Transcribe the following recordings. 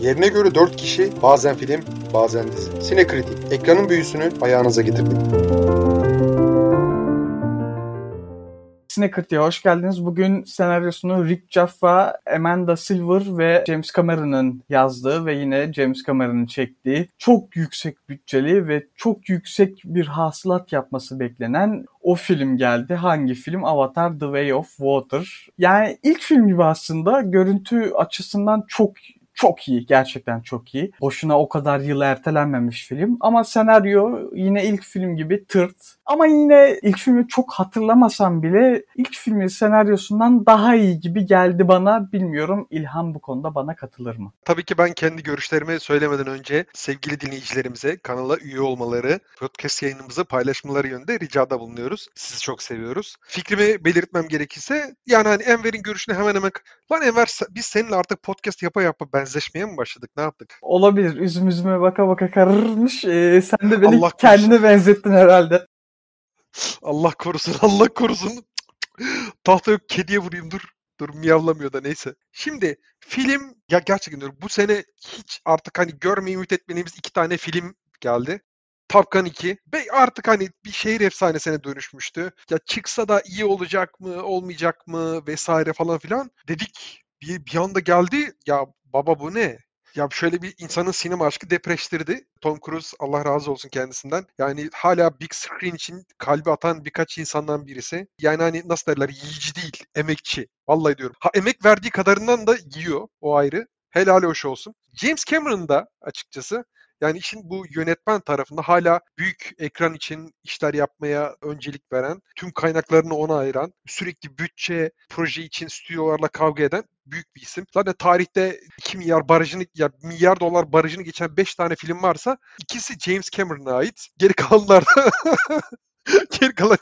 Yerine göre 4 kişi, bazen film, bazen dizi. Sinekritik, ekranın büyüsünü ayağınıza getirdik. Sinekritik'e hoş geldiniz. Bugün senaryosunu Rick Jaffa, Amanda Silver ve James Cameron'ın yazdığı ve yine James Cameron'ın çektiği çok yüksek bütçeli ve çok yüksek bir hasılat yapması beklenen o film geldi. Hangi film? Avatar The Way of Water. Yani ilk film gibi aslında görüntü açısından çok çok iyi. Gerçekten çok iyi. Boşuna o kadar yıl ertelenmemiş film. Ama senaryo yine ilk film gibi tırt. Ama yine ilk filmi çok hatırlamasam bile ilk filmin senaryosundan daha iyi gibi geldi bana. Bilmiyorum İlhan bu konuda bana katılır mı? Tabii ki ben kendi görüşlerimi söylemeden önce sevgili dinleyicilerimize kanala üye olmaları, podcast yayınımızı paylaşmaları yönünde ricada bulunuyoruz. Sizi çok seviyoruz. Fikrimi belirtmem gerekirse yani hani Enver'in görüşünü hemen hemen lan Enver biz seninle artık podcast yapa yapa benzeşmeye mi başladık? Ne yaptık? Olabilir. Üzüm üzüme baka baka kararmış. Ee, sen de beni Allah kendine benzettin herhalde. Allah korusun, Allah korusun. Tahta yok kediye vurayım dur. Dur miyavlamıyor da neyse. Şimdi film ya gerçekten diyorum bu sene hiç artık hani görmeyi ümit etmediğimiz iki tane film geldi. Top Gun 2 ve artık hani bir şehir efsanesine dönüşmüştü. Ya çıksa da iyi olacak mı, olmayacak mı vesaire falan filan dedik. Bir, bir anda geldi. Ya baba bu ne? Ya şöyle bir insanın sinema aşkı depreştirdi. Tom Cruise Allah razı olsun kendisinden. Yani hala big screen için kalbi atan birkaç insandan birisi. Yani hani nasıl derler yiyici değil, emekçi. Vallahi diyorum. Ha emek verdiği kadarından da yiyor o ayrı. Helal hoş olsun. James Cameron da açıkçası yani işin bu yönetmen tarafında hala büyük ekran için işler yapmaya öncelik veren, tüm kaynaklarını ona ayıran, sürekli bütçe, proje için stüdyolarla kavga eden büyük bir isim. Zaten tarihte 2 milyar barajını ya milyar dolar barajını geçen 5 tane film varsa ikisi James Cameron'a ait. Geri kalanlar Geri kalan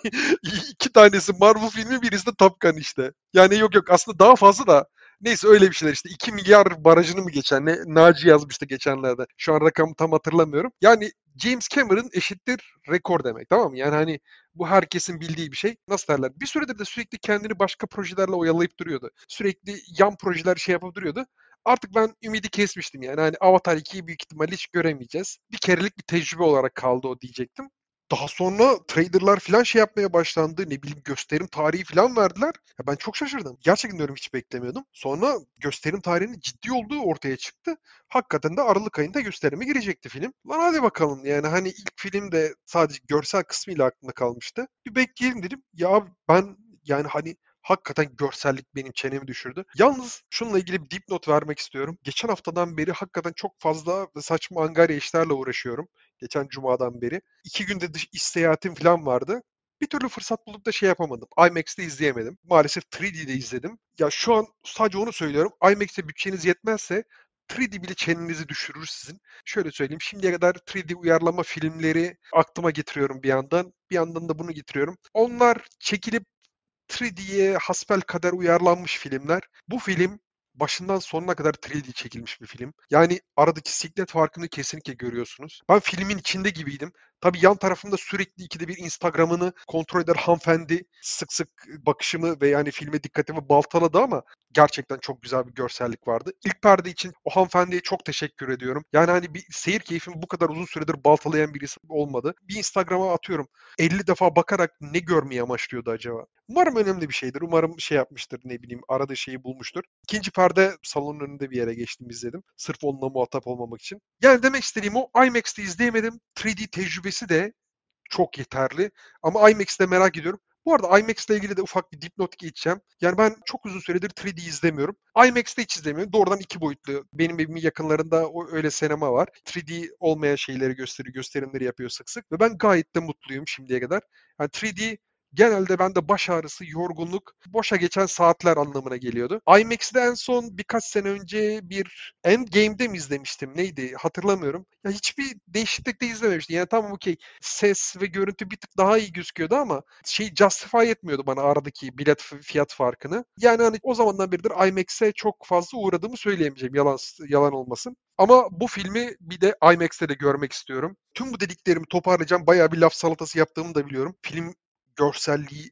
iki tanesi Marvel filmi birisi de Top Gun işte. Yani yok yok aslında daha fazla da Neyse öyle bir şeyler işte 2 milyar barajını mı geçen ne Naci yazmıştı geçenlerde. Şu an rakamı tam hatırlamıyorum. Yani James Cameron eşittir rekor demek tamam mı? Yani hani bu herkesin bildiği bir şey. Nasıl derler? Bir süredir de sürekli kendini başka projelerle oyalayıp duruyordu. Sürekli yan projeler şey yapıp duruyordu. Artık ben ümidi kesmiştim yani. Hani Avatar 2'yi büyük ihtimalle hiç göremeyeceğiz. Bir kerelik bir tecrübe olarak kaldı o diyecektim. Daha sonra traderlar falan şey yapmaya başlandı. Ne bileyim gösterim tarihi falan verdiler. Ya ben çok şaşırdım. Gerçekten diyorum hiç beklemiyordum. Sonra gösterim tarihinin ciddi olduğu ortaya çıktı. Hakikaten de Aralık ayında gösterime girecekti film. Lan hadi bakalım yani hani ilk film de sadece görsel kısmıyla aklımda kalmıştı. Bir bekleyelim dedim. Ya ben yani hani hakikaten görsellik benim çenemi düşürdü. Yalnız şununla ilgili bir dipnot vermek istiyorum. Geçen haftadan beri hakikaten çok fazla saçma angarya işlerle uğraşıyorum. Geçen cumadan beri. İki günde dış iş falan vardı. Bir türlü fırsat bulup da şey yapamadım. IMAX'te izleyemedim. Maalesef 3D'de izledim. Ya şu an sadece onu söylüyorum. IMAX'te bütçeniz yetmezse 3D bile çenenizi düşürür sizin. Şöyle söyleyeyim. Şimdiye kadar 3D uyarlama filmleri aklıma getiriyorum bir yandan. Bir yandan da bunu getiriyorum. Onlar çekilip 3D'ye hasbel kader uyarlanmış filmler. Bu film başından sonuna kadar 3D çekilmiş bir film. Yani aradaki siklet farkını kesinlikle görüyorsunuz. Ben filmin içinde gibiydim. Tabii yan tarafımda sürekli ikide bir Instagram'ını kontrol eder hanımefendi sık sık bakışımı ve yani filme dikkatimi baltaladı ama gerçekten çok güzel bir görsellik vardı. İlk perde için o hanımefendiye çok teşekkür ediyorum. Yani hani bir seyir keyfimi bu kadar uzun süredir baltalayan birisi olmadı. Bir Instagram'a atıyorum. 50 defa bakarak ne görmeyi amaçlıyordu acaba? Umarım önemli bir şeydir. Umarım şey yapmıştır ne bileyim aradığı şeyi bulmuştur. İkinci perde salonun önünde bir yere geçtim izledim. Sırf onunla muhatap olmamak için. Yani demek istediğim o IMAX'te izleyemedim. 3D tecrübesi de çok yeterli. Ama IMAX'te merak ediyorum. Bu arada IMAX ile ilgili de ufak bir dipnot geçeceğim. Yani ben çok uzun süredir 3D izlemiyorum. IMAX'te hiç izlemiyorum. Doğrudan iki boyutlu. Benim evimin yakınlarında o öyle sinema var. 3D olmayan şeyleri gösteriyor, gösterimleri yapıyor sık sık. Ve ben gayet de mutluyum şimdiye kadar. Yani 3D genelde bende baş ağrısı, yorgunluk, boşa geçen saatler anlamına geliyordu. IMAX'de en son birkaç sene önce bir Endgame'de mi izlemiştim? Neydi? Hatırlamıyorum. Ya hiçbir değişiklik de izlememiştim. Yani tamam okey ses ve görüntü bir tık daha iyi gözüküyordu ama şey justify etmiyordu bana aradaki bilet fiyat farkını. Yani hani o zamandan beridir IMAX'e çok fazla uğradığımı söyleyemeyeceğim. Yalan yalan olmasın. Ama bu filmi bir de IMAX'te de görmek istiyorum. Tüm bu dediklerimi toparlayacağım. Bayağı bir laf salatası yaptığımı da biliyorum. Film görselliği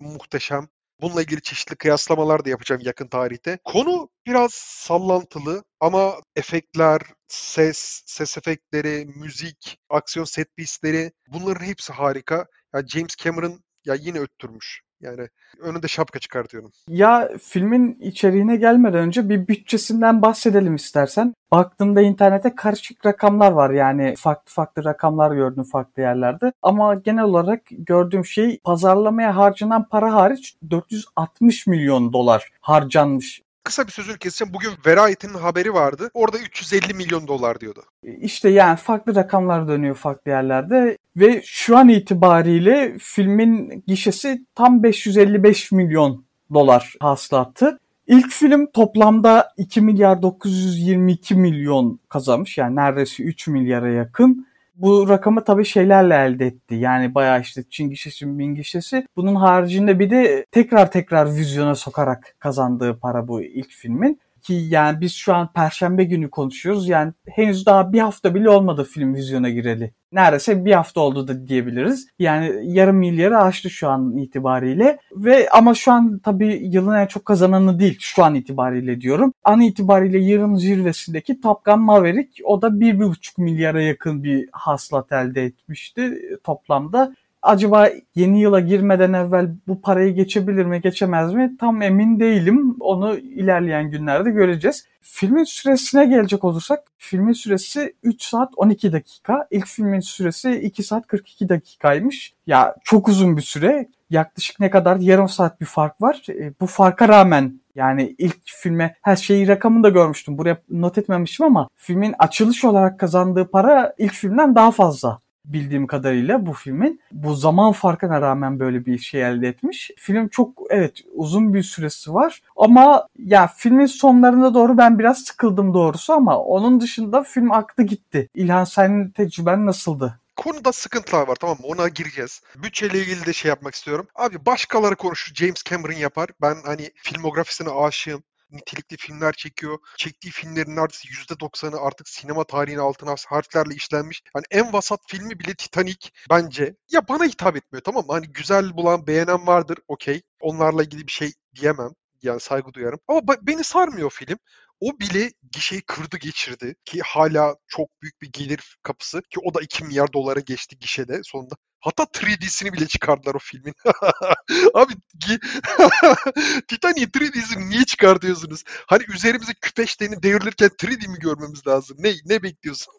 muhteşem. Bununla ilgili çeşitli kıyaslamalar da yapacağım yakın tarihte. Konu biraz sallantılı ama efektler, ses, ses efektleri, müzik, aksiyon set piece'leri bunların hepsi harika. Ya James Cameron ya yine öttürmüş. Yani önünde şapka çıkartıyorum. Ya filmin içeriğine gelmeden önce bir bütçesinden bahsedelim istersen. Baktığımda internete karışık rakamlar var yani farklı farklı rakamlar gördüm farklı yerlerde. Ama genel olarak gördüğüm şey pazarlamaya harcanan para hariç 460 milyon dolar harcanmış kısa bir sözünü keseceğim. Bugün Variety'nin haberi vardı. Orada 350 milyon dolar diyordu. İşte yani farklı rakamlar dönüyor farklı yerlerde ve şu an itibariyle filmin gişesi tam 555 milyon dolar hasılatı. İlk film toplamda 2 milyar 922 milyon kazanmış yani neredeyse 3 milyara yakın bu rakamı tabii şeylerle elde etti. Yani bayağı işte Çin gişesi, Min gişesi. Bunun haricinde bir de tekrar tekrar vizyona sokarak kazandığı para bu ilk filmin. Ki yani biz şu an perşembe günü konuşuyoruz. Yani henüz daha bir hafta bile olmadı film vizyona gireli neredeyse bir hafta oldu da diyebiliriz. Yani yarım milyarı aştı şu an itibariyle. Ve ama şu an tabii yılın en çok kazananı değil şu an itibariyle diyorum. An itibariyle yılın zirvesindeki Top Gun Maverick o da 1,5 milyara yakın bir hasılat elde etmişti toplamda acaba yeni yıla girmeden evvel bu parayı geçebilir mi geçemez mi tam emin değilim. Onu ilerleyen günlerde göreceğiz. Filmin süresine gelecek olursak filmin süresi 3 saat 12 dakika. İlk filmin süresi 2 saat 42 dakikaymış. Ya çok uzun bir süre. Yaklaşık ne kadar yarım saat bir fark var. E, bu farka rağmen yani ilk filme her şeyi rakamını da görmüştüm. Buraya not etmemişim ama filmin açılış olarak kazandığı para ilk filmden daha fazla bildiğim kadarıyla bu filmin. Bu zaman farkına rağmen böyle bir şey elde etmiş. Film çok evet uzun bir süresi var ama ya filmin sonlarına doğru ben biraz sıkıldım doğrusu ama onun dışında film aktı gitti. İlhan senin tecrüben nasıldı? konuda sıkıntılar var tamam mı? Ona gireceğiz. Bütçeyle ilgili de şey yapmak istiyorum. Abi başkaları konuşur. James Cameron yapar. Ben hani filmografisine aşığım nitelikli filmler çekiyor. Çektiği filmlerin neredeyse %90'ı artık sinema tarihine altına harflerle işlenmiş. Yani en vasat filmi bile Titanic bence. Ya bana hitap etmiyor tamam mı? Hani güzel bulan, beğenen vardır okey. Onlarla ilgili bir şey diyemem. Yani saygı duyarım. Ama beni sarmıyor film. O bile gişeyi kırdı geçirdi ki hala çok büyük bir gelir kapısı ki o da 2 milyar dolara geçti gişede sonunda. Hatta 3D'sini bile çıkardılar o filmin. Abi Titanic 3D'sini niye çıkartıyorsunuz? Hani üzerimize küpeşlerini devrilirken 3D mi görmemiz lazım? Ne ne bekliyorsun?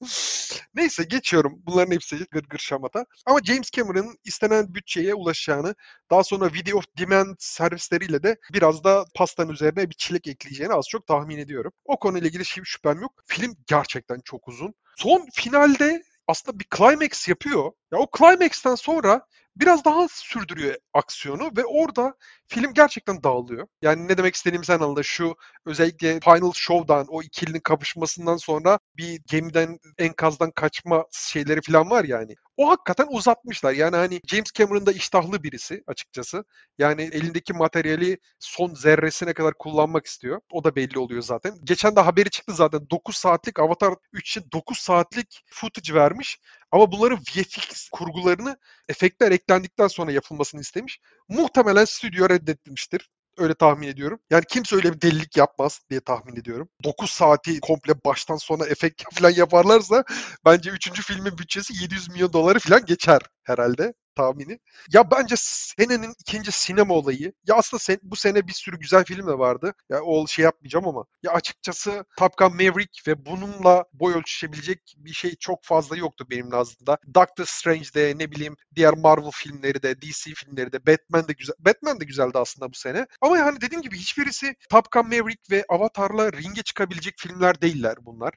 Neyse geçiyorum. Bunların hepsi gırgır şamata. Ama James Cameron'ın istenen bütçeye ulaşacağını, daha sonra video of demand servisleriyle de biraz da pastanın üzerine bir çilek ekleyeceğini az çok tahmin ediyorum. O konuyla ilgili şüphem yok. Film gerçekten çok uzun. Son finalde aslında bir climax yapıyor. Ya o climax'ten sonra biraz daha sürdürüyor aksiyonu ve orada film gerçekten dağılıyor. Yani ne demek istediğimi sen anladın. Şu özellikle Final Show'dan o ikilinin kapışmasından sonra bir gemiden enkazdan kaçma şeyleri falan var yani. O hakikaten uzatmışlar. Yani hani James Cameron da iştahlı birisi açıkçası. Yani elindeki materyali son zerresine kadar kullanmak istiyor. O da belli oluyor zaten. Geçen de haberi çıktı zaten. 9 saatlik Avatar 3 için 9 saatlik footage vermiş. Ama bunların VFX kurgularını efektler eklendikten sonra yapılmasını istemiş. Muhtemelen stüdyo reddetmiştir. Öyle tahmin ediyorum. Yani kimse öyle bir delilik yapmaz diye tahmin ediyorum. 9 saati komple baştan sona efekt falan yaparlarsa bence 3. filmin bütçesi 700 milyon doları falan geçer herhalde tahmini. Ya bence senenin ikinci sinema olayı. Ya aslında sen, bu sene bir sürü güzel film de vardı. Ya o şey yapmayacağım ama. Ya açıkçası Top Gun Maverick ve bununla boy ölçüşebilecek bir şey çok fazla yoktu benim nazımda. Doctor Strange'de ne bileyim diğer Marvel filmleri de DC filmleri de Batman de güzel. Batman de güzeldi aslında bu sene. Ama yani dediğim gibi hiçbirisi Top Gun Maverick ve Avatar'la ringe çıkabilecek filmler değiller bunlar.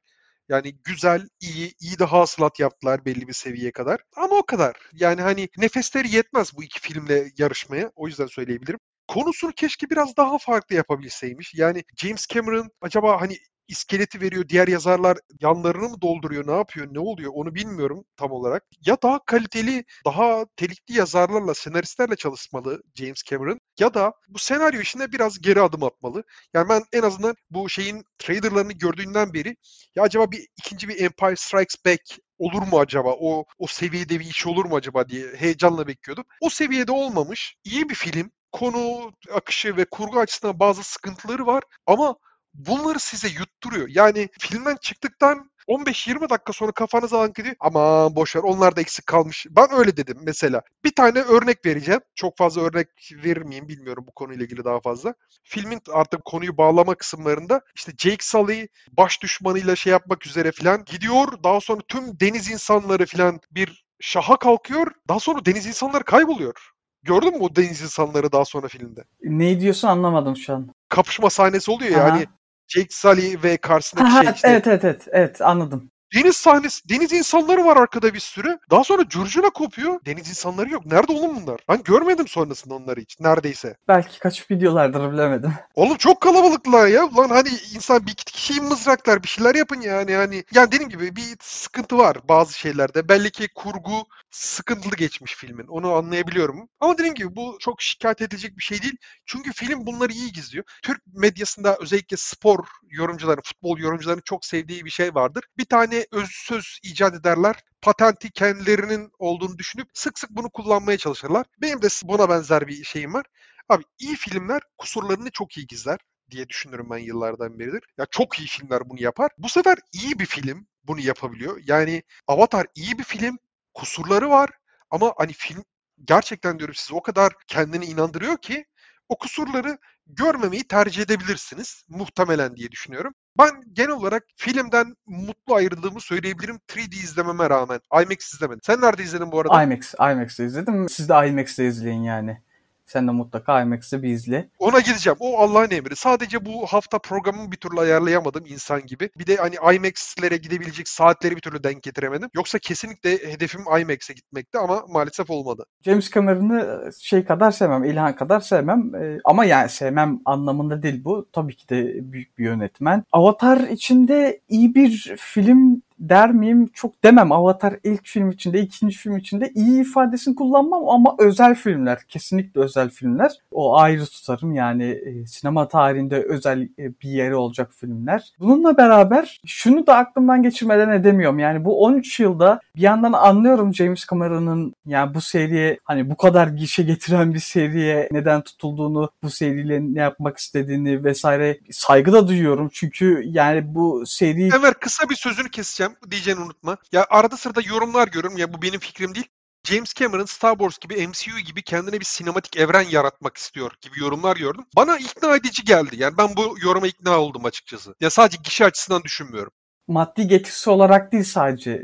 Yani güzel, iyi, iyi de hasılat yaptılar belli bir seviyeye kadar. Ama o kadar. Yani hani nefesleri yetmez bu iki filmle yarışmaya. O yüzden söyleyebilirim. Konusunu keşke biraz daha farklı yapabilseymiş. Yani James Cameron acaba hani iskeleti veriyor. Diğer yazarlar yanlarını mı dolduruyor? Ne yapıyor? Ne oluyor? Onu bilmiyorum tam olarak. Ya daha kaliteli, daha telikli yazarlarla, senaristlerle çalışmalı James Cameron ya da bu senaryo işine biraz geri adım atmalı. Yani ben en azından bu şeyin trailerlarını gördüğünden beri ya acaba bir ikinci bir Empire Strikes Back olur mu acaba? O o seviyede bir iş olur mu acaba diye heyecanla bekliyordum. O seviyede olmamış. İyi bir film konu akışı ve kurgu açısından bazı sıkıntıları var ama bunları size yutturuyor. Yani filmden çıktıktan 15-20 dakika sonra kafanıza alan gidiyor. Aman boşver onlar da eksik kalmış. Ben öyle dedim mesela. Bir tane örnek vereceğim. Çok fazla örnek verir miyim bilmiyorum bu konuyla ilgili daha fazla. Filmin artık konuyu bağlama kısımlarında işte Jake Sully baş düşmanıyla şey yapmak üzere falan gidiyor. Daha sonra tüm deniz insanları falan bir şaha kalkıyor. Daha sonra deniz insanları kayboluyor. Gördün mü o deniz insanları daha sonra filmde? Ne diyorsun anlamadım şu an. Kapışma sahnesi oluyor ya Aha. hani Jake Sully ve karşısındaki Ha, şey işte. evet evet evet evet anladım. Deniz sahnesi, deniz insanları var arkada bir sürü. Daha sonra curcuna kopuyor. Deniz insanları yok. Nerede oğlum bunlar? Ben görmedim sonrasında onları hiç. Neredeyse. Belki kaçıp gidiyorlardır bilemedim. Oğlum çok kalabalıklar ya. Lan hani insan bir iki kişiyi mızraklar bir şeyler yapın yani. Yani yani dediğim gibi bir sıkıntı var bazı şeylerde. Belli ki kurgu sıkıntılı geçmiş filmin. Onu anlayabiliyorum. Ama dediğim gibi bu çok şikayet edilecek bir şey değil. Çünkü film bunları iyi gizliyor. Türk medyasında özellikle spor yorumcuların, futbol yorumcuların çok sevdiği bir şey vardır. Bir tane öz söz icat ederler. Patenti kendilerinin olduğunu düşünüp sık sık bunu kullanmaya çalışırlar. Benim de buna benzer bir şeyim var. Abi iyi filmler kusurlarını çok iyi gizler diye düşünürüm ben yıllardan beridir. Ya çok iyi filmler bunu yapar. Bu sefer iyi bir film bunu yapabiliyor. Yani Avatar iyi bir film, kusurları var ama hani film gerçekten diyorum size o kadar kendini inandırıyor ki o kusurları görmemeyi tercih edebilirsiniz muhtemelen diye düşünüyorum. Ben genel olarak filmden mutlu ayrıldığımı söyleyebilirim 3D izlememe rağmen. IMAX izlemedim. Sen nerede izledin bu arada? IMAX, IMAX'te izledim. Siz de IMAX'te izleyin yani. Sen de mutlaka IMAX'te bir izle. Ona gideceğim. O Allah'ın emri. Sadece bu hafta programımı bir türlü ayarlayamadım insan gibi. Bir de hani IMAX'lere gidebilecek saatleri bir türlü denk getiremedim. Yoksa kesinlikle hedefim IMAX'e gitmekti ama maalesef olmadı. James Cameron'ı şey kadar sevmem, İlhan kadar sevmem. Ee, ama yani sevmem anlamında değil bu. Tabii ki de büyük bir yönetmen. Avatar içinde iyi bir film der miyim? Çok demem. Avatar ilk film içinde, ikinci film içinde iyi ifadesini kullanmam ama özel filmler. Kesinlikle özel filmler. O ayrı tutarım. Yani e, sinema tarihinde özel e, bir yeri olacak filmler. Bununla beraber şunu da aklımdan geçirmeden edemiyorum. Yani bu 13 yılda bir yandan anlıyorum James Cameron'ın yani bu seriye hani bu kadar gişe getiren bir seriye neden tutulduğunu, bu seriyle ne yapmak istediğini vesaire saygı da duyuyorum. Çünkü yani bu seri Ömer kısa bir sözünü keseceğim. Diyeceğini unutma. Ya arada sırada yorumlar görüyorum. Ya bu benim fikrim değil. James Cameron Star Wars gibi MCU gibi kendine bir sinematik evren yaratmak istiyor gibi yorumlar gördüm. Bana ikna edici geldi. Yani ben bu yoruma ikna oldum açıkçası. Ya sadece gişe açısından düşünmüyorum. maddi getirisi olarak değil sadece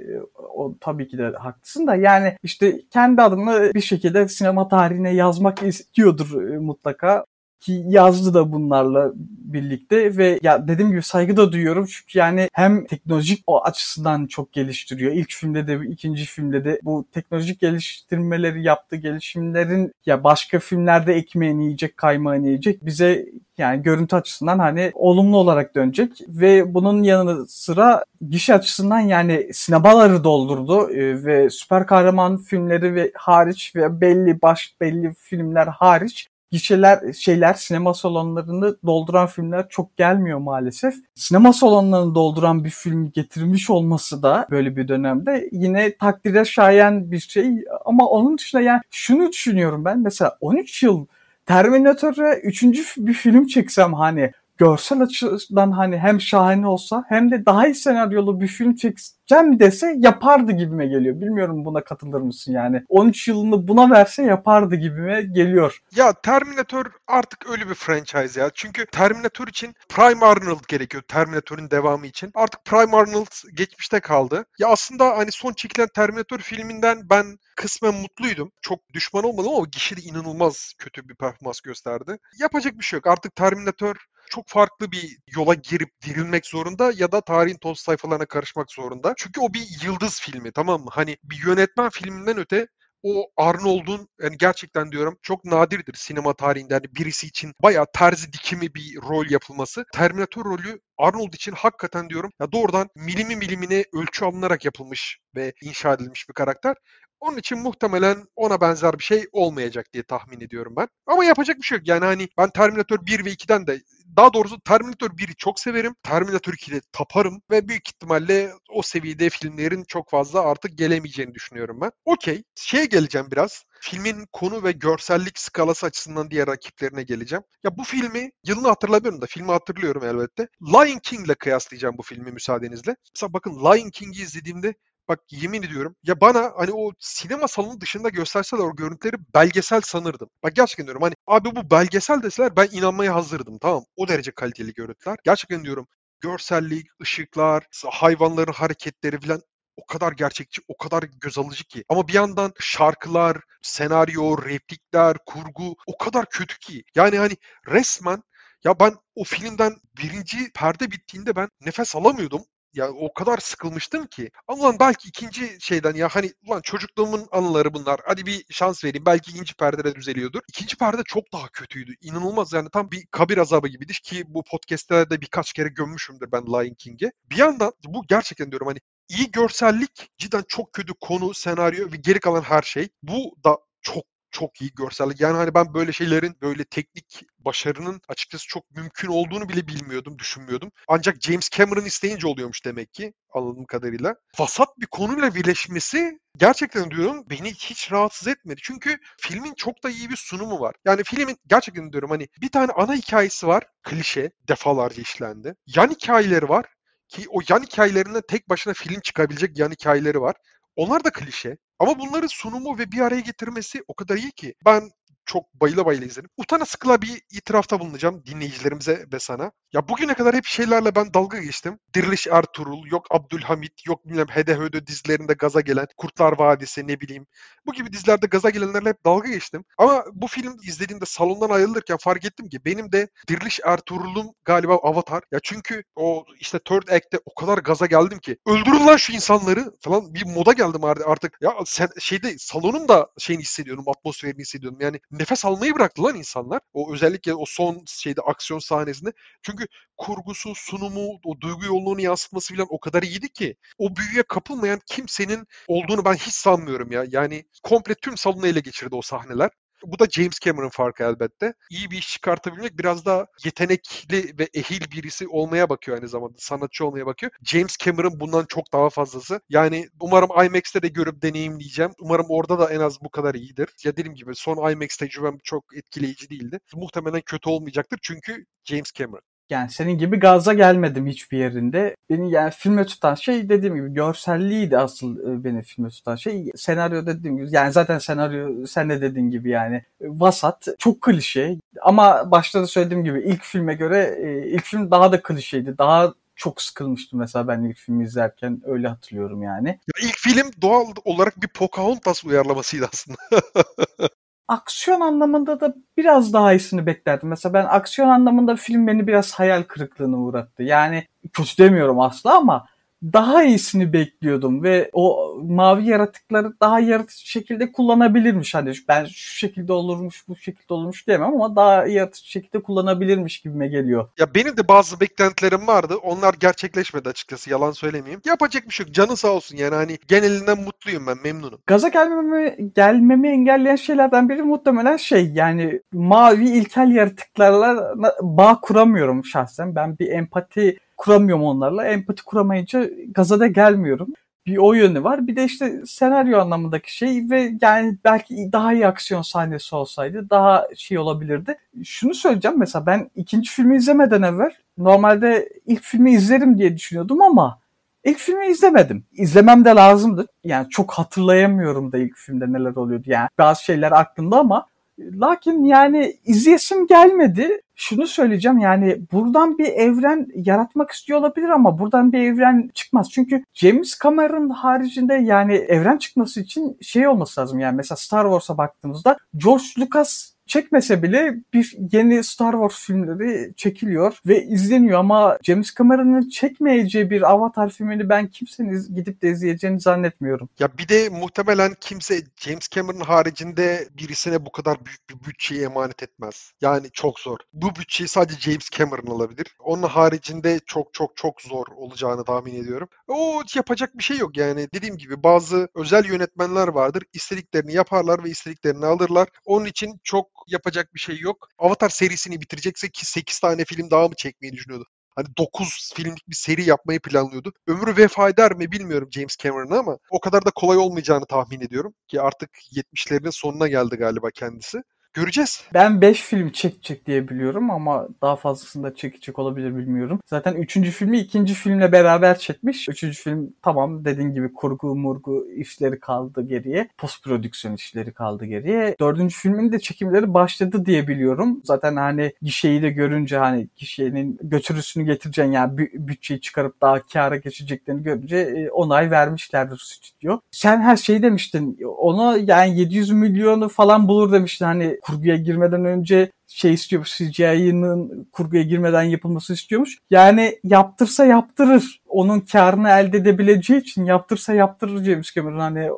o tabii ki de haklısın da yani işte kendi adını bir şekilde sinema tarihine yazmak istiyordur e, mutlaka ki yazdı da bunlarla birlikte ve ya dediğim gibi saygı da duyuyorum çünkü yani hem teknolojik o açısından çok geliştiriyor. İlk filmde de ikinci filmde de bu teknolojik geliştirmeleri yaptığı gelişimlerin ya başka filmlerde ekmeğini yiyecek, kaymağını yiyecek bize yani görüntü açısından hani olumlu olarak dönecek ve bunun yanı sıra gişe açısından yani sinemaları doldurdu e, ve süper kahraman filmleri ve hariç ve belli baş belli filmler hariç gişeler şeyler sinema salonlarını dolduran filmler çok gelmiyor maalesef. Sinema salonlarını dolduran bir film getirmiş olması da böyle bir dönemde yine takdire şayan bir şey ama onun dışında yani şunu düşünüyorum ben mesela 13 yıl Terminator'a üçüncü bir film çeksem hani görsel açıdan hani hem şahane olsa hem de daha iyi senaryolu bir film çekeceğim dese yapardı gibime geliyor. Bilmiyorum buna katılır mısın yani. 13 yılını buna verse yapardı gibime geliyor. Ya Terminator artık öyle bir franchise ya. Çünkü Terminator için Prime Arnold gerekiyor. Terminator'ın devamı için. Artık Prime Arnold geçmişte kaldı. Ya aslında hani son çekilen Terminator filminden ben kısmen mutluydum. Çok düşman olmadım ama gişede inanılmaz kötü bir performans gösterdi. Yapacak bir şey yok. Artık Terminator çok farklı bir yola girip dirilmek zorunda ya da tarihin toz sayfalarına karışmak zorunda. Çünkü o bir yıldız filmi tamam mı? Hani bir yönetmen filminden öte o Arnold'un yani gerçekten diyorum çok nadirdir sinema tarihinde hani birisi için bayağı terzi dikimi bir rol yapılması. Terminator rolü Arnold için hakikaten diyorum ya doğrudan milimi milimine ölçü alınarak yapılmış ve inşa edilmiş bir karakter. Onun için muhtemelen ona benzer bir şey olmayacak diye tahmin ediyorum ben. Ama yapacak bir şey yok. Yani hani ben Terminator 1 ve 2'den de daha doğrusu Terminator 1'i çok severim. Terminator 2'de taparım ve büyük ihtimalle o seviyede filmlerin çok fazla artık gelemeyeceğini düşünüyorum ben. Okey. Şeye geleceğim biraz. filmin konu ve görsellik skalası açısından diğer rakiplerine geleceğim. Ya bu filmi yılını hatırlamıyorum da filmi hatırlıyorum elbette. Lion King'le kıyaslayacağım bu filmi müsaadenizle. Mesela bakın Lion King'i izlediğimde Bak yemin ediyorum. Ya bana hani o sinema salonu dışında gösterseler o görüntüleri belgesel sanırdım. Bak gerçekten diyorum hani abi bu belgesel deseler ben inanmaya hazırdım. Tamam o derece kaliteli görüntüler. Gerçekten diyorum görsellik, ışıklar, hayvanların hareketleri falan o kadar gerçekçi, o kadar göz alıcı ki. Ama bir yandan şarkılar, senaryo, replikler, kurgu o kadar kötü ki. Yani hani resmen ya ben o filmden birinci perde bittiğinde ben nefes alamıyordum. Ya o kadar sıkılmıştım ki. Ama ulan belki ikinci şeyden ya hani ulan çocukluğumun anıları bunlar. Hadi bir şans vereyim. Belki ikinci perdede düzeliyordur. İkinci perde çok daha kötüydü. İnanılmaz yani tam bir kabir azabı gibiydi ki bu podcastlerde birkaç kere gömmüşümdür ben Lion King'e. Bir yandan bu gerçekten diyorum hani iyi görsellik, cidden çok kötü konu, senaryo ve geri kalan her şey. Bu da çok çok iyi görsellik. Yani hani ben böyle şeylerin böyle teknik başarının açıkçası çok mümkün olduğunu bile bilmiyordum, düşünmüyordum. Ancak James Cameron isteyince oluyormuş demek ki anladığım kadarıyla. Vasat bir konuyla birleşmesi gerçekten diyorum beni hiç rahatsız etmedi. Çünkü filmin çok da iyi bir sunumu var. Yani filmin gerçekten diyorum hani bir tane ana hikayesi var. Klişe defalarca işlendi. Yan hikayeleri var ki o yan hikayelerinde tek başına film çıkabilecek yan hikayeleri var. Onlar da klişe. Ama bunları sunumu ve bir araya getirmesi o kadar iyi ki. Ben çok bayıla bayıla izledim. Utana sıkıla bir itirafta bulunacağım dinleyicilerimize ve sana. Ya bugüne kadar hep şeylerle ben dalga geçtim. Diriliş Ertuğrul, yok Abdülhamit, yok bilmem Hede Höde dizilerinde gaza gelen, Kurtlar Vadisi ne bileyim. Bu gibi dizilerde gaza gelenlerle hep dalga geçtim. Ama bu film izlediğimde salondan ayrılırken fark ettim ki benim de Diriliş Ertuğrul'um galiba Avatar. Ya çünkü o işte Third Act'te o kadar gaza geldim ki öldürün lan şu insanları falan bir moda geldim artık. Ya sen, şeyde salonun da şeyini hissediyorum, atmosferini hissediyorum. Yani nefes almayı bıraktı lan insanlar. O özellikle o son şeyde aksiyon sahnesinde. Çünkü kurgusu, sunumu, o duygu yoğunluğunu yansıtması falan o kadar iyiydi ki o büyüye kapılmayan kimsenin olduğunu ben hiç sanmıyorum ya. Yani komple tüm salonu ele geçirdi o sahneler. Bu da James Cameron farkı elbette. İyi bir iş çıkartabilmek biraz daha yetenekli ve ehil birisi olmaya bakıyor aynı zamanda. Sanatçı olmaya bakıyor. James Cameron bundan çok daha fazlası. Yani umarım IMAX'te de görüp deneyimleyeceğim. Umarım orada da en az bu kadar iyidir. Ya dediğim gibi son IMAX tecrübem çok etkileyici değildi. Muhtemelen kötü olmayacaktır çünkü James Cameron. Yani senin gibi gaza gelmedim hiçbir yerinde. Beni yani filme tutan şey dediğim gibi görselliğiydi asıl e, beni filme tutan şey. Senaryo dediğim gibi yani zaten senaryo sen de dediğin gibi yani e, vasat, çok klişe. Ama başta da söylediğim gibi ilk filme göre e, ilk film daha da klişeydi. Daha çok sıkılmıştım mesela ben ilk filmi izlerken öyle hatırlıyorum yani. Ya ilk film doğal olarak bir Pocahontas uyarlamasıydı aslında. aksiyon anlamında da biraz daha iyisini beklerdim. Mesela ben aksiyon anlamında film beni biraz hayal kırıklığına uğrattı. Yani kötü demiyorum asla ama daha iyisini bekliyordum ve o mavi yaratıkları daha yaratıcı şekilde kullanabilirmiş. Hani ben şu şekilde olurmuş, bu şekilde olurmuş diyemem ama daha yaratıcı şekilde kullanabilirmiş gibime geliyor. Ya benim de bazı beklentilerim vardı. Onlar gerçekleşmedi açıkçası. Yalan söylemeyeyim. Yapacak bir şey yok. Canı sağ olsun yani hani genelinden mutluyum ben memnunum. Gaza gelmemi, gelmemi engelleyen şeylerden biri muhtemelen şey yani mavi ilkel yaratıklarla bağ kuramıyorum şahsen. Ben bir empati kuramıyorum onlarla. Empati kuramayınca gaza da gelmiyorum. Bir o yönü var. Bir de işte senaryo anlamındaki şey ve yani belki daha iyi aksiyon sahnesi olsaydı daha şey olabilirdi. Şunu söyleyeceğim mesela ben ikinci filmi izlemeden evvel normalde ilk filmi izlerim diye düşünüyordum ama ilk filmi izlemedim. İzlemem de lazımdı. Yani çok hatırlayamıyorum da ilk filmde neler oluyordu. Yani bazı şeyler aklımda ama Lakin yani izleyesim gelmedi. Şunu söyleyeceğim yani buradan bir evren yaratmak istiyor olabilir ama buradan bir evren çıkmaz. Çünkü James Cameron haricinde yani evren çıkması için şey olması lazım. Yani mesela Star Wars'a baktığımızda George Lucas çekmese bile bir yeni Star Wars filmleri çekiliyor ve izleniyor ama James Cameron'ın çekmeyeceği bir Avatar filmini ben kimsenin gidip de izleyeceğini zannetmiyorum. Ya bir de muhtemelen kimse James Cameron haricinde birisine bu kadar büyük bir bütçeyi emanet etmez. Yani çok zor. Bu bütçeyi sadece James Cameron alabilir. Onun haricinde çok çok çok zor olacağını tahmin ediyorum. O yapacak bir şey yok yani. Dediğim gibi bazı özel yönetmenler vardır. İstediklerini yaparlar ve istediklerini alırlar. Onun için çok yapacak bir şey yok. Avatar serisini bitirecekse ki 8 tane film daha mı çekmeyi düşünüyordu? Hani 9 filmlik bir seri yapmayı planlıyordu. Ömrü vefa eder mi bilmiyorum James Cameron'ın ama o kadar da kolay olmayacağını tahmin ediyorum. Ki artık 70'lerin sonuna geldi galiba kendisi. Göreceğiz. Ben 5 film çekecek diye biliyorum ama daha fazlasını da çekecek olabilir bilmiyorum. Zaten 3. filmi 2. filmle beraber çekmiş. 3. film tamam dediğin gibi kurgu murgu işleri kaldı geriye. Post prodüksiyon işleri kaldı geriye. 4. filmin de çekimleri başladı diye biliyorum. Zaten hani gişeyi de görünce hani gişenin götürüsünü getireceksin yani bütçeyi çıkarıp daha kâra geçeceklerini görünce e, onay vermişlerdir stüdyo. Sen her şeyi demiştin. Ona yani 700 milyonu falan bulur demiştin. Hani kurguya girmeden önce şey istiyor CGI'nin kurguya girmeden yapılması istiyormuş. Yani yaptırsa yaptırır. Onun karını elde edebileceği için yaptırsa yaptırır James Cameron. Hani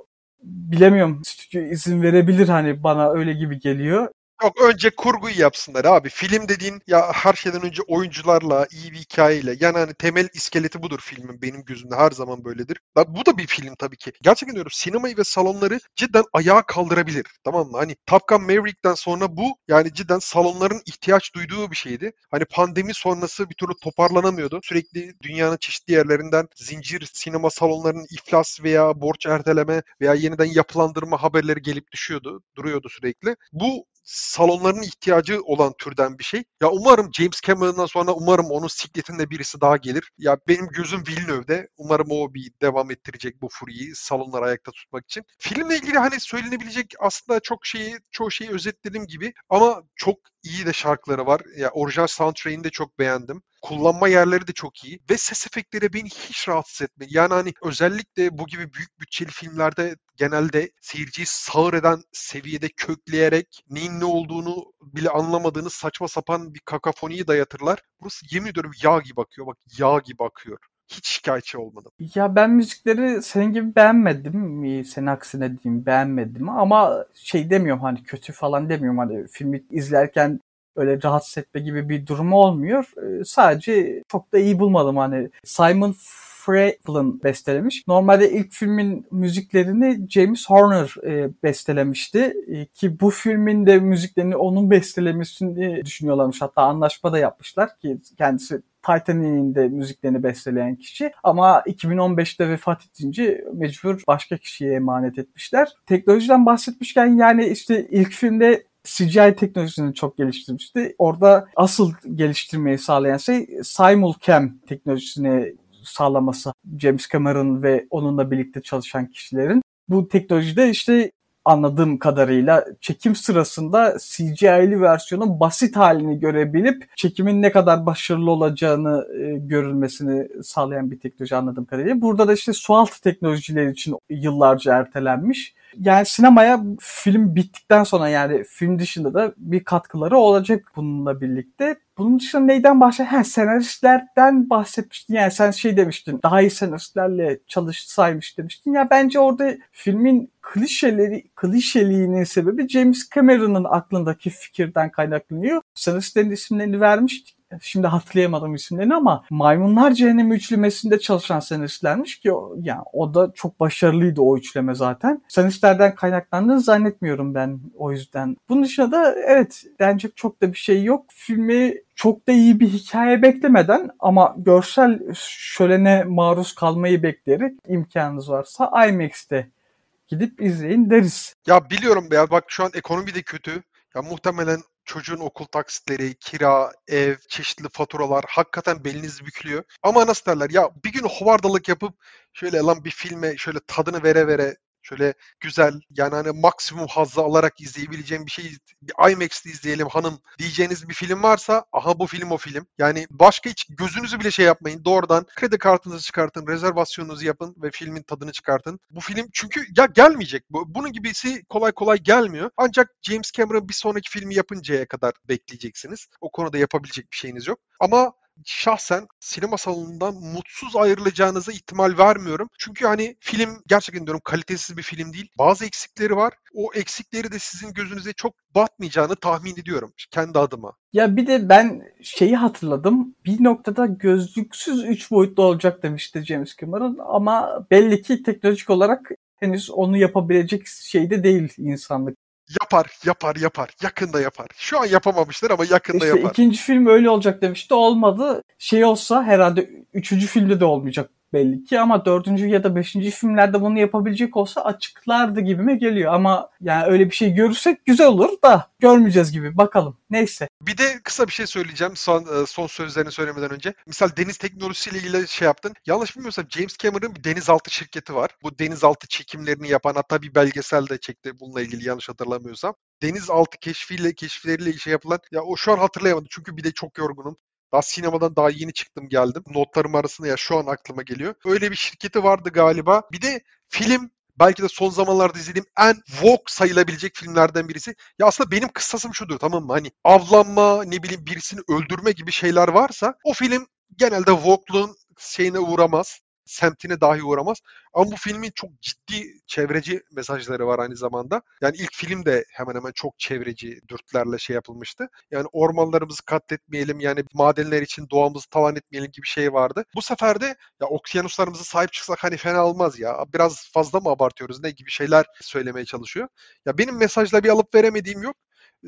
bilemiyorum stüdyo izin verebilir hani bana öyle gibi geliyor. Yok önce kurguyu yapsınlar abi. Film dediğin ya her şeyden önce oyuncularla, iyi bir hikayeyle. Yani hani temel iskeleti budur filmin benim gözümde her zaman böyledir. Bu da bir film tabii ki. Gerçekten diyorum sinemayı ve salonları cidden ayağa kaldırabilir. Tamam mı? Hani Top Gun Maverick'ten sonra bu yani cidden salonların ihtiyaç duyduğu bir şeydi. Hani pandemi sonrası bir türlü toparlanamıyordu. Sürekli dünyanın çeşitli yerlerinden zincir sinema salonlarının iflas veya borç erteleme veya yeniden yapılandırma haberleri gelip düşüyordu. Duruyordu sürekli. Bu salonların ihtiyacı olan türden bir şey. Ya umarım James Cameron'dan sonra umarım onun sikletinde birisi daha gelir. Ya benim gözüm Villeneuve'de. Umarım o bir devam ettirecek bu furyiyi salonları ayakta tutmak için. Filmle ilgili hani söylenebilecek aslında çok şeyi çoğu şeyi özetledim gibi ama çok iyi de şarkıları var. Ya orijinal soundtrack'ini de çok beğendim. Kullanma yerleri de çok iyi ve ses efektleri beni hiç rahatsız etmedi. Yani hani özellikle bu gibi büyük bütçeli filmlerde genelde seyirciyi sağır eden seviyede kökleyerek neyin ne olduğunu bile anlamadığınız saçma sapan bir kakafoniyi dayatırlar. Burası yemin ediyorum yağ gibi akıyor. Bak yağ gibi akıyor hiç şikayetçi olmadım. Ya ben müzikleri senin gibi beğenmedim. Senin aksine diyeyim beğenmedim ama şey demiyorum hani kötü falan demiyorum hani filmi izlerken öyle rahatsız etme gibi bir durum olmuyor. Ee, sadece çok da iyi bulmadım hani Simon Franklin bestelemiş. Normalde ilk filmin müziklerini James Horner e, bestelemişti. E, ki bu filmin de müziklerini onun bestelemesini düşünüyorlarmış. Hatta anlaşma da yapmışlar ki kendisi Titanic'in de müziklerini besteleyen kişi ama 2015'te vefat edince mecbur başka kişiye emanet etmişler. Teknolojiden bahsetmişken yani işte ilk filmde CGI teknolojisini çok geliştirmişti. Orada asıl geliştirmeyi sağlayan şey simulcam teknolojisini sağlaması James Cameron ve onunla birlikte çalışan kişilerin. Bu teknolojide işte anladığım kadarıyla çekim sırasında CGI'li versiyonun basit halini görebilip çekimin ne kadar başarılı olacağını e, görülmesini sağlayan bir teknoloji anladığım kadarıyla. Burada da işte sualtı teknolojileri için yıllarca ertelenmiş. Yani sinemaya film bittikten sonra yani film dışında da bir katkıları olacak bununla birlikte. Bunun dışında neyden bahset? Ha senaristlerden bahsetmiştin. Yani sen şey demiştin. Daha iyi senaristlerle çalışsaymış demiştin. Ya bence orada filmin klişeleri, klişeliğinin sebebi James Cameron'ın aklındaki fikirden kaynaklanıyor. Senaristlerin isimlerini vermiştik şimdi hatırlayamadım isimlerini ama Maymunlar Cehennemi üçlemesinde çalışan senaristlermiş ki yani o da çok başarılıydı o üçleme zaten. Senaristlerden kaynaklandığını zannetmiyorum ben o yüzden. Bunun dışında da evet denecek çok da bir şey yok. Filmi çok da iyi bir hikaye beklemeden ama görsel şölene maruz kalmayı bekleyerek imkanınız varsa IMAX'te gidip izleyin deriz. Ya biliyorum ya bak şu an ekonomi de kötü. Ya muhtemelen çocuğun okul taksitleri, kira, ev, çeşitli faturalar hakikaten beliniz bükülüyor. Ama nasıl derler ya bir gün hovardalık yapıp şöyle lan bir filme şöyle tadını vere vere Şöyle güzel yani hani maksimum hazzı alarak izleyebileceğim bir şey bir IMAX'te izleyelim hanım diyeceğiniz bir film varsa aha bu film o film. Yani başka hiç gözünüzü bile şey yapmayın. Doğrudan kredi kartınızı çıkartın, rezervasyonunuzu yapın ve filmin tadını çıkartın. Bu film çünkü ya gelmeyecek. Bu. Bunun gibisi kolay kolay gelmiyor. Ancak James Cameron bir sonraki filmi yapıncaya kadar bekleyeceksiniz. O konuda yapabilecek bir şeyiniz yok. Ama şahsen sinema salonundan mutsuz ayrılacağınıza ihtimal vermiyorum. Çünkü hani film gerçekten diyorum kalitesiz bir film değil. Bazı eksikleri var. O eksikleri de sizin gözünüze çok batmayacağını tahmin ediyorum kendi adıma. Ya bir de ben şeyi hatırladım. Bir noktada gözlüksüz 3 boyutlu olacak demişti James Cameron ama belli ki teknolojik olarak henüz onu yapabilecek şeyde değil insanlık. Yapar, yapar, yapar. Yakında yapar. Şu an yapamamışlar ama yakında İşte yapar. ikinci film öyle olacak demişti. Olmadı. Şey olsa herhalde üçüncü filmde de olmayacak belli ki ama dördüncü ya da beşinci filmlerde bunu yapabilecek olsa açıklardı gibime geliyor. Ama yani öyle bir şey görürsek güzel olur da görmeyeceğiz gibi. Bakalım. Neyse. Bir de kısa bir şey söyleyeceğim son e, son sözlerini söylemeden önce. Misal deniz teknolojisiyle ilgili şey yaptın. Yanlış bilmiyorsam James Cameron bir denizaltı şirketi var. Bu denizaltı çekimlerini yapan hatta bir belgesel de çekti bununla ilgili yanlış hatırlamıyorsam. Denizaltı keşfiyle keşifleriyle şey yapılan ya o şu an hatırlayamadım çünkü bir de çok yorgunum. Daha sinemadan daha yeni çıktım geldim. Notlarım arasında ya şu an aklıma geliyor. Öyle bir şirketi vardı galiba. Bir de film belki de son zamanlarda izlediğim en woke sayılabilecek filmlerden birisi. Ya aslında benim kıssasım şudur tamam mı? Hani avlanma, ne bileyim birisini öldürme gibi şeyler varsa o film genelde woke'luğun şeyine uğramaz semtine dahi uğramaz. Ama bu filmin çok ciddi çevreci mesajları var aynı zamanda. Yani ilk film de hemen hemen çok çevreci dürtlerle şey yapılmıştı. Yani ormanlarımızı katletmeyelim, yani madenler için doğamızı talan etmeyelim gibi şey vardı. Bu sefer de ya okyanuslarımıza sahip çıksak hani fena olmaz ya. Biraz fazla mı abartıyoruz ne gibi şeyler söylemeye çalışıyor. Ya benim mesajla bir alıp veremediğim yok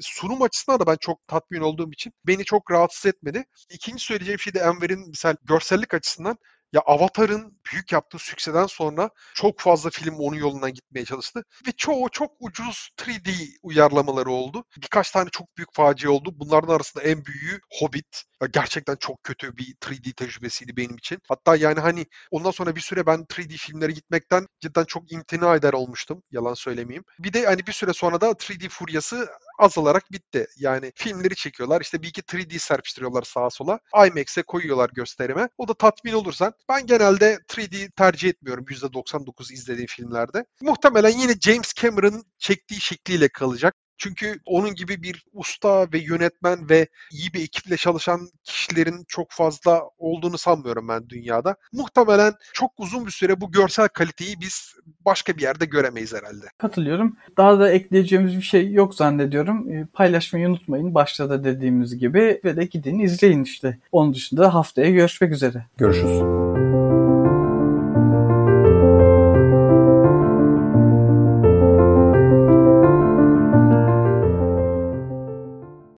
sunum açısından da ben çok tatmin olduğum için beni çok rahatsız etmedi. İkinci söyleyeceğim şey de Enver'in misal görsellik açısından ya Avatar'ın büyük yaptığı sükseden sonra çok fazla film onun yolundan gitmeye çalıştı. Ve çoğu çok ucuz 3D uyarlamaları oldu. Birkaç tane çok büyük facia oldu. Bunların arasında en büyüğü Hobbit. Gerçekten çok kötü bir 3D tecrübesiydi benim için. Hatta yani hani ondan sonra bir süre ben 3D filmlere gitmekten cidden çok imtina eder olmuştum. Yalan söylemeyeyim. Bir de hani bir süre sonra da 3D furyası azalarak bitti. Yani filmleri çekiyorlar. işte bir iki 3D serpiştiriyorlar sağa sola. IMAX'e koyuyorlar gösterime. O da tatmin olursan. Ben genelde 3D tercih etmiyorum %99 izlediğim filmlerde. Muhtemelen yine James Cameron'ın çektiği şekliyle kalacak. Çünkü onun gibi bir usta ve yönetmen ve iyi bir ekiple çalışan kişilerin çok fazla olduğunu sanmıyorum ben dünyada. Muhtemelen çok uzun bir süre bu görsel kaliteyi biz başka bir yerde göremeyiz herhalde. Katılıyorum. Daha da ekleyeceğimiz bir şey yok zannediyorum. E, paylaşmayı unutmayın. Başta da dediğimiz gibi ve de gidin izleyin işte. Onun dışında haftaya görüşmek üzere. Görüşürüz.